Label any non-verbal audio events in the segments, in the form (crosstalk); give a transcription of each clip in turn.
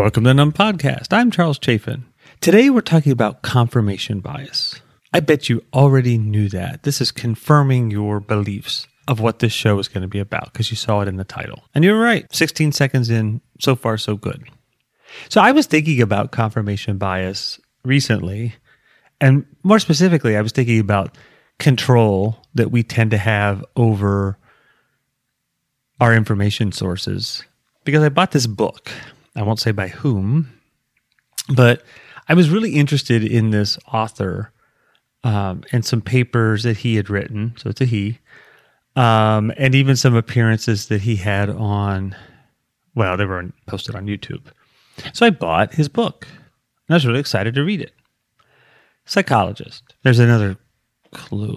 Welcome to Numb Podcast. I'm Charles Chaffin. Today we're talking about confirmation bias. I bet you already knew that. This is confirming your beliefs of what this show is going to be about because you saw it in the title. And you're right. 16 seconds in, so far, so good. So I was thinking about confirmation bias recently. And more specifically, I was thinking about control that we tend to have over our information sources because I bought this book. I won't say by whom, but I was really interested in this author um, and some papers that he had written. So it's a he. Um, and even some appearances that he had on, well, they were posted on YouTube. So I bought his book. And I was really excited to read it. Psychologist. There's another clue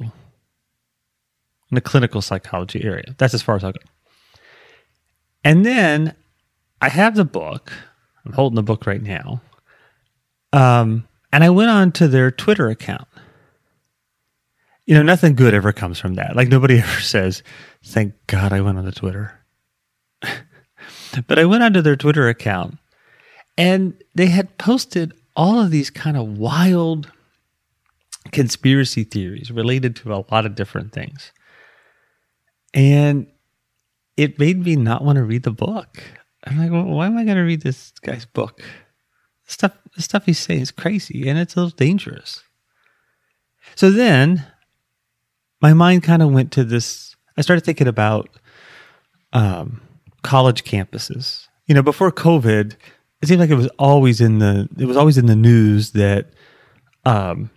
in the clinical psychology area. That's as far as I'll go. And then I have the book. I'm holding the book right now. Um, and I went on to their Twitter account. You know, nothing good ever comes from that. Like nobody (laughs) ever says, "Thank God I went on the Twitter." (laughs) but I went onto their Twitter account, and they had posted all of these kind of wild conspiracy theories related to a lot of different things. And it made me not want to read the book. I'm like, well, why am I going to read this guy's book? The stuff, the stuff he's saying is crazy and it's a little dangerous. So then my mind kind of went to this. I started thinking about um, college campuses. You know, before COVID, it seemed like it was always in the it was always in the news that um,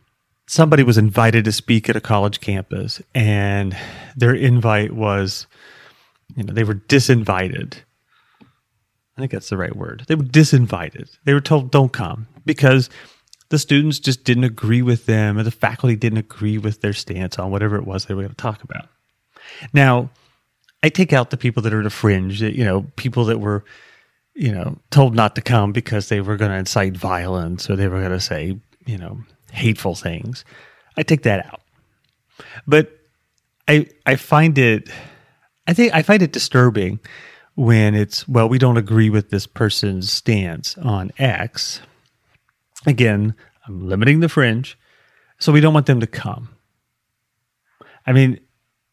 somebody was invited to speak at a college campus, and their invite was, you know, they were disinvited I think that's the right word. They were disinvited. They were told, don't come because the students just didn't agree with them or the faculty didn't agree with their stance on whatever it was they were going to talk about. Now, I take out the people that are the fringe, you know, people that were, you know, told not to come because they were going to incite violence or they were going to say, you know, hateful things. I take that out. But I I find it I think I find it disturbing when it's, well, we don't agree with this person's stance on X. Again, I'm limiting the fringe, so we don't want them to come. I mean,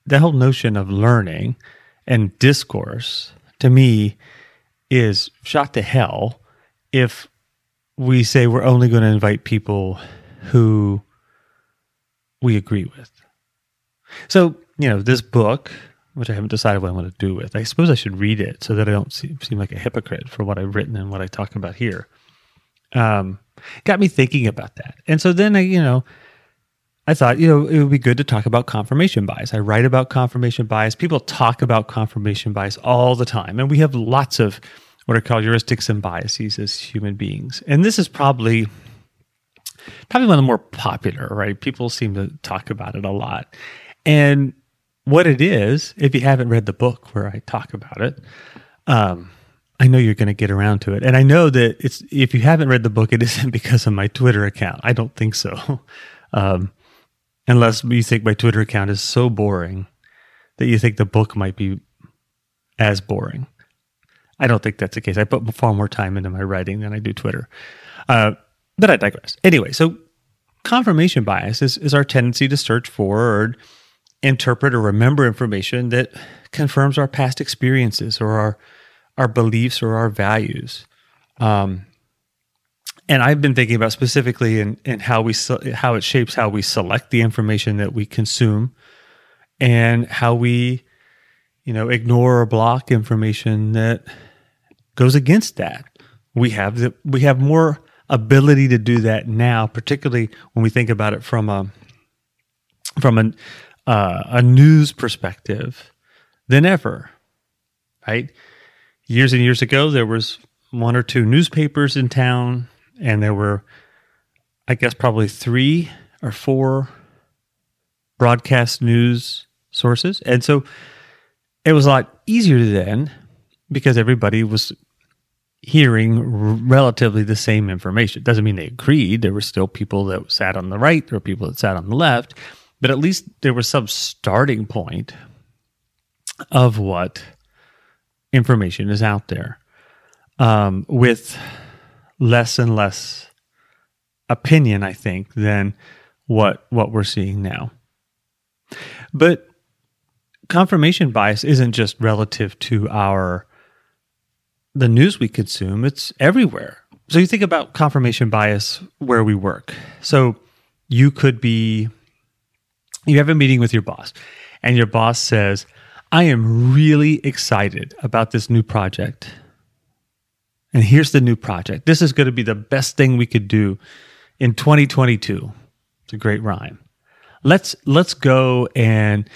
the whole notion of learning and discourse to me is shot to hell if we say we're only going to invite people who we agree with. So, you know, this book which I haven't decided what I want to do with. I suppose I should read it so that I don't seem, seem like a hypocrite for what I've written and what I talk about here. Um, got me thinking about that. And so then I, you know, I thought, you know, it would be good to talk about confirmation bias. I write about confirmation bias. People talk about confirmation bias all the time. And we have lots of what are called heuristics and biases as human beings. And this is probably probably one of the more popular, right? People seem to talk about it a lot. And what it is, if you haven't read the book where I talk about it, um, I know you're going to get around to it. And I know that it's if you haven't read the book, it (laughs) isn't because of my Twitter account. I don't think so. (laughs) Um, unless you think my Twitter account is so boring that you think the book might be as boring. I don't think that's the case. I put far more time into my writing than I do Twitter. Uh, but I digress. Anyway, so confirmation bias is, is our tendency to search for or interpret or remember information that confirms our past experiences or our our beliefs or our values. Um, and I've been thinking about specifically in, in how we how it shapes how we select the information that we consume, and how we, you know, ignore or block information that goes against that. We have the, we have more ability to do that now, particularly when we think about it from a from a uh, a news perspective than ever, right? Years and years ago, there was one or two newspapers in town, and there were, I guess, probably three or four broadcast news sources. And so it was a lot easier then because everybody was hearing relatively the same information. Doesn't mean they agreed. There were still people that sat on the right there were people that sat on the left, but at least there was some starting point of what information is out there. Um, with less and less opinion, I think, than what what we're seeing now. But confirmation bias isn't just relative to our the news we consume, it's everywhere. So you think about confirmation bias where we work. So you could be you have a meeting with your boss and your boss says, "I am really excited about this new project." And here's the new project. This is going to be the best thing we could do in 2022. It's a great rhyme. Let's let's go and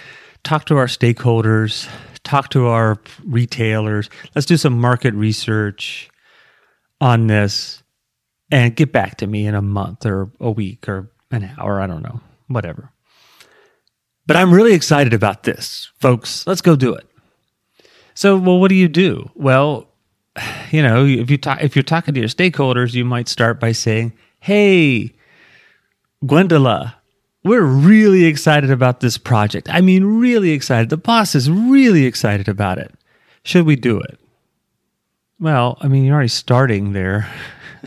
talk to our stakeholders, talk to our retailers. Let's do some market research on this and get back to me in a month or a week or an hour. I don't know, whatever. But I'm really excited about this, folks. Let's go do it. So, well, what do you do? Well, (sighs) you know, if you talk, if you're talking to your stakeholders, you might start by saying, "Hey, Gwendola, we're really excited about this project. I mean, really excited. The boss is really excited about it. Should we do it?" Well, I mean, you're already starting there.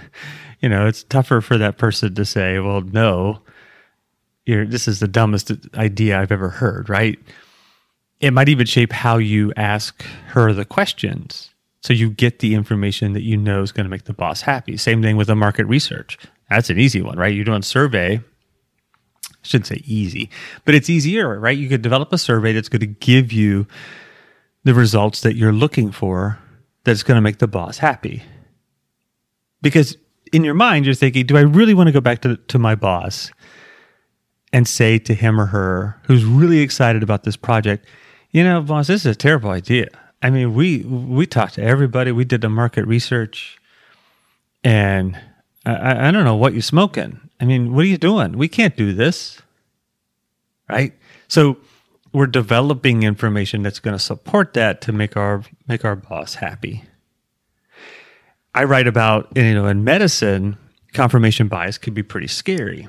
(laughs) you know, it's tougher for that person to say, "Well, no." You're, this is the dumbest idea I've ever heard, right? It might even shape how you ask her the questions so you get the information that you know is going to make the boss happy. Same thing with the market research. That's an easy one, right? You're doing survey. I shouldn't say easy, but it's easier, right? You could develop a survey that's going to give you the results that you're looking for that's going to make the boss happy. Because in your mind, you're thinking, do I really want to go back to, to my boss and say to him or her who's really excited about this project, you know, boss, this is a terrible idea. I mean, we we talked to everybody. We did the market research, and I, I don't know what you're smoking. I mean, what are you doing? We can't do this, right? So we're developing information that's going to support that to make our make our boss happy. I write about you know in medicine, confirmation bias could be pretty scary.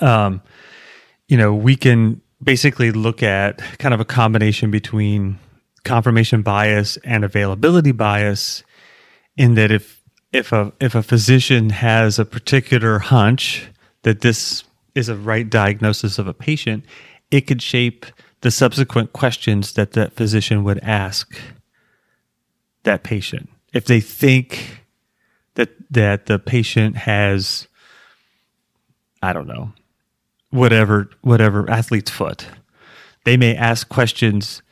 Um, you know, we can basically look at kind of a combination between confirmation bias and availability bias in that if if a if a physician has a particular hunch that this is a right diagnosis of a patient, it could shape the subsequent questions that that physician would ask that patient. If they think that that the patient has I don't know, whatever whatever athlete's foot, they may ask questions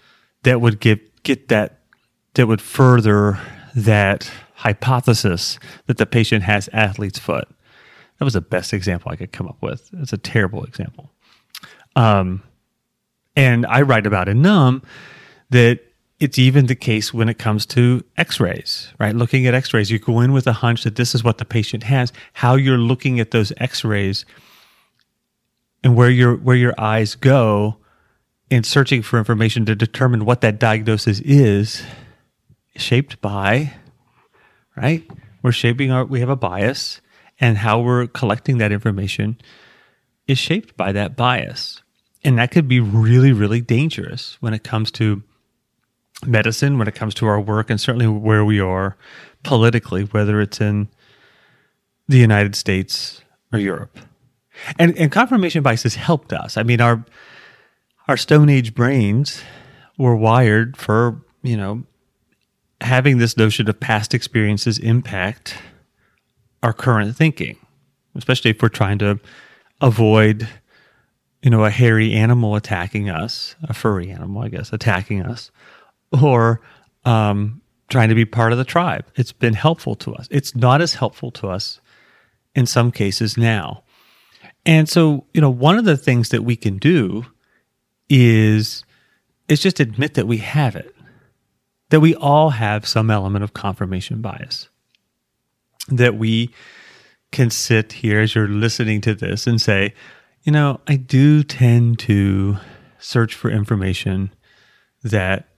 that would get get that that would further that hypothesis that the patient has athlete's foot. That was the best example I could come up with. It's a terrible example. Um, and I write about in Numb that it's even the case when it comes to x-rays, right? Looking at x-rays, you go in with a hunch that this is what the patient has. How you're looking at those x-rays and where your where your eyes go in searching for information to determine what that diagnosis is shaped by right we're shaping our we have a bias and how we're collecting that information is shaped by that bias and that could be really really dangerous when it comes to medicine when it comes to our work and certainly where we are politically whether it's in the United States or Europe. And and confirmation bias has helped us. I mean our our Stone Age brains were wired for, you know, having this notion of past experiences impact our current thinking, especially if we're trying to avoid, you know, a hairy animal attacking us, a furry animal, I guess, attacking us, or um, trying to be part of the tribe. It's been helpful to us. It's not as helpful to us in some cases now. And so, you know, one of the things that we can do is is just admit that we have it. That we all have some element of confirmation bias. That we can sit here as you're listening to this and say, you know, I do tend to search for information that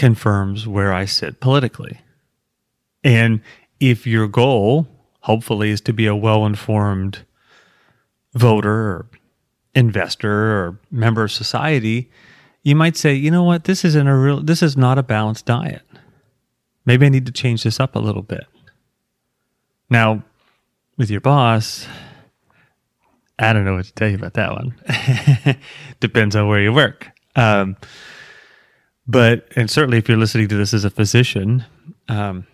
confirms where I sit politically. And if your goal, hopefully, is to be a well informed voter or investor or member of society, you might say, you know what, this isn't a real, this is not a balanced diet. Maybe I need to change this up a little bit. Now, with your boss, I don't know what to tell you about that one. (laughs) Depends on where you work. Um, but, and certainly if you're listening to this as a physician, um,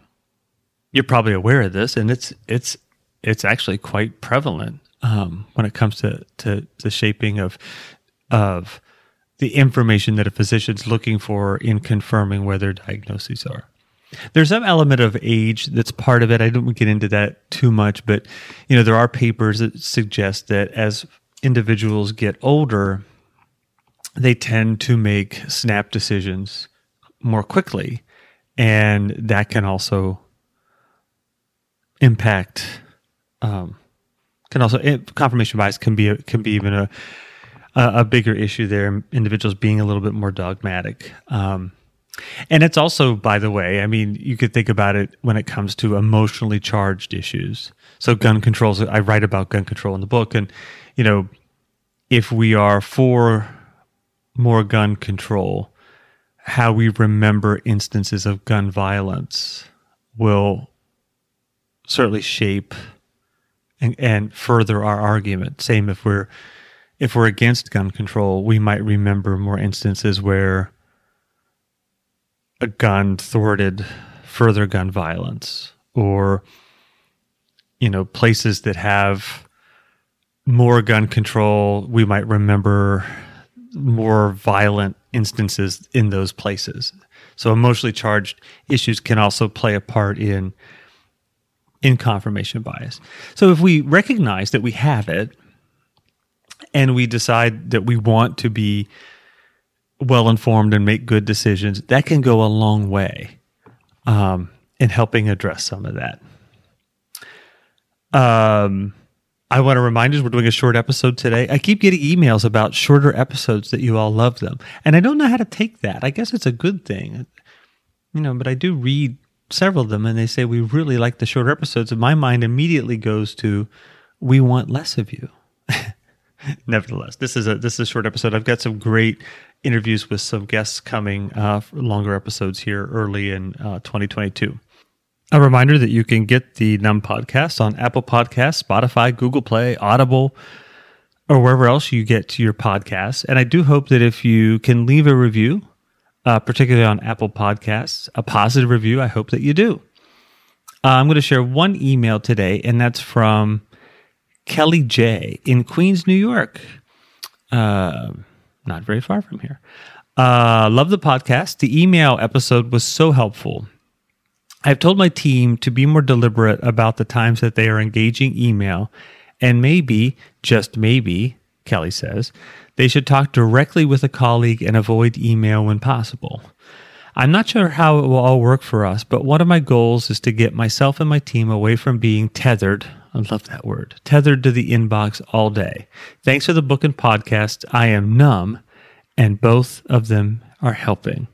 you're probably aware of this, and it's it's it's actually quite prevalent um, when it comes to, to the shaping of of the information that a physician's looking for in confirming where their diagnoses are. There's some element of age that's part of it. I don't get into that too much, but you know there are papers that suggest that as individuals get older, they tend to make snap decisions more quickly, and that can also impact. Um, can also confirmation bias can be can be even a a bigger issue there. Individuals being a little bit more dogmatic. Um, and it's also, by the way, I mean, you could think about it when it comes to emotionally charged issues. So, gun controls, I write about gun control in the book. And, you know, if we are for more gun control, how we remember instances of gun violence will certainly shape and, and further our argument. Same if we're if we're against gun control, we might remember more instances where a gun thwarted further gun violence or you know places that have more gun control we might remember more violent instances in those places so emotionally charged issues can also play a part in in confirmation bias so if we recognize that we have it and we decide that we want to be well informed and make good decisions, that can go a long way um, in helping address some of that. Um, I want to remind you we're doing a short episode today. I keep getting emails about shorter episodes that you all love them, and I don't know how to take that. I guess it's a good thing, you know. But I do read several of them, and they say we really like the shorter episodes, and my mind immediately goes to we want less of you. (laughs) Nevertheless, this is a this is a short episode. I've got some great interviews with some guests coming uh, longer episodes here early in uh, 2022. A reminder that you can get the Numb podcast on Apple Podcasts, Spotify, Google Play, Audible, or wherever else you get your podcasts. And I do hope that if you can leave a review, uh, particularly on Apple Podcasts, a positive review, I hope that you do. Uh, I'm going to share one email today, and that's from Kelly J in Queens, New York. Uh, not very far from here. Uh, love the podcast. The email episode was so helpful. I've told my team to be more deliberate about the times that they are engaging email, and maybe, just maybe, Kelly says, they should talk directly with a colleague and avoid email when possible. I'm not sure how it will all work for us, but one of my goals is to get myself and my team away from being tethered. I love that word tethered to the inbox all day. Thanks to the book and podcast, I am numb, and both of them are helping.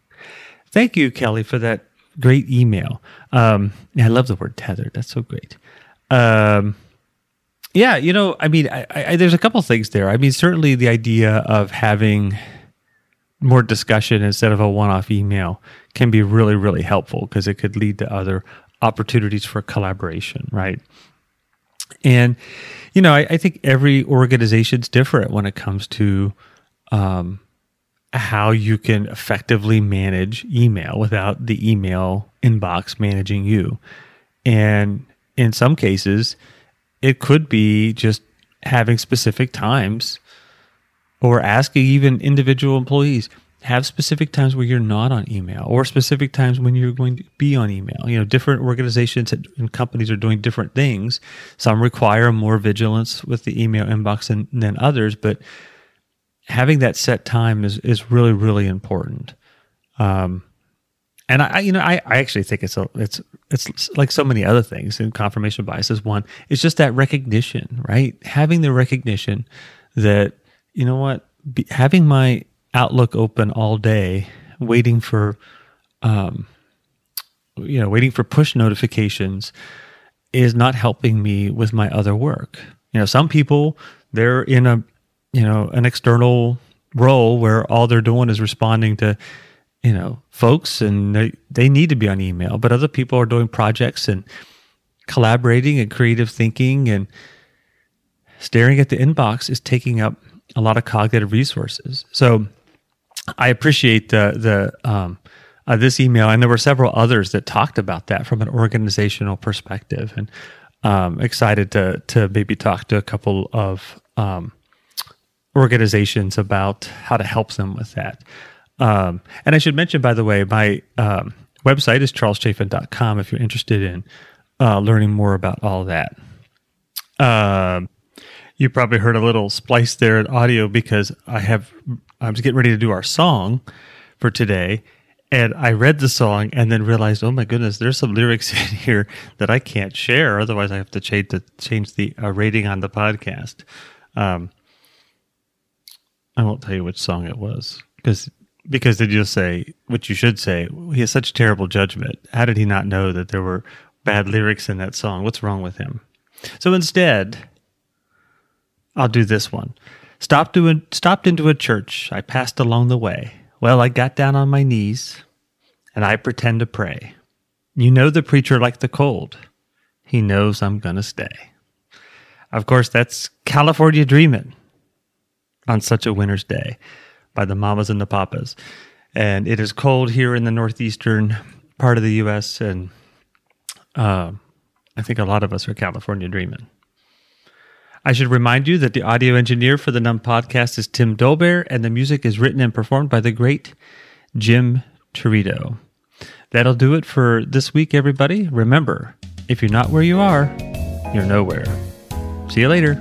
Thank you, Kelly, for that great email. Um, I love the word tethered. That's so great. Um, yeah, you know, I mean, I, I, there's a couple things there. I mean, certainly the idea of having more discussion instead of a one-off email can be really really helpful because it could lead to other opportunities for collaboration right and you know I, I think every organization's different when it comes to um, how you can effectively manage email without the email inbox managing you. And in some cases it could be just having specific times or asking even individual employees have specific times where you're not on email or specific times when you're going to be on email. You know different organizations and companies are doing different things. Some require more vigilance with the email inbox than, than others but having that set time is, is really really important um, and I, you know, I, I actually think it's a, it's, it's like so many other things. And confirmation bias is one. It's just that recognition, right? Having the recognition that you know what? Be, having my Outlook open all day, waiting for, um, you know, waiting for push notifications is not helping me with my other work. You know, some people they're in a, you know, an external role where all they're doing is responding to, you know, folks and they, they need to be on email, but other people are doing projects and collaborating and creative thinking and staring at the inbox is taking up a lot of cognitive resources. So I appreciate the the um, uh, this email, and there were several others that talked about that from an organizational perspective, and um, excited to to maybe talk to a couple of um, organizations about how to help them with that. Um, and I should mention, by the way, my um, website is charleschaffin.com if you're interested in uh, learning more about all that. Um, you probably heard a little splice there in audio because I have I was getting ready to do our song for today, and I read the song and then realized, oh my goodness, there's some lyrics (laughs) in here that I can't share. Otherwise, I have to change the change the uh, rating on the podcast. Um, I won't tell you which song it was because because did you say what you should say? He has such terrible judgment. How did he not know that there were bad lyrics in that song? What's wrong with him? So instead, I'll do this one. Stopped, stopped into a church. I passed along the way. Well, I got down on my knees and I pretend to pray. You know the preacher like the cold. He knows I'm going to stay. Of course, that's California Dreamin' on such a winter's day by the Mamas and the Papas. And it is cold here in the northeastern part of the U.S. And uh, I think a lot of us are California dreaming. I should remind you that the audio engineer for the Numb podcast is Tim Dolbear, and the music is written and performed by the great Jim Torito. That'll do it for this week, everybody. Remember, if you're not where you are, you're nowhere. See you later.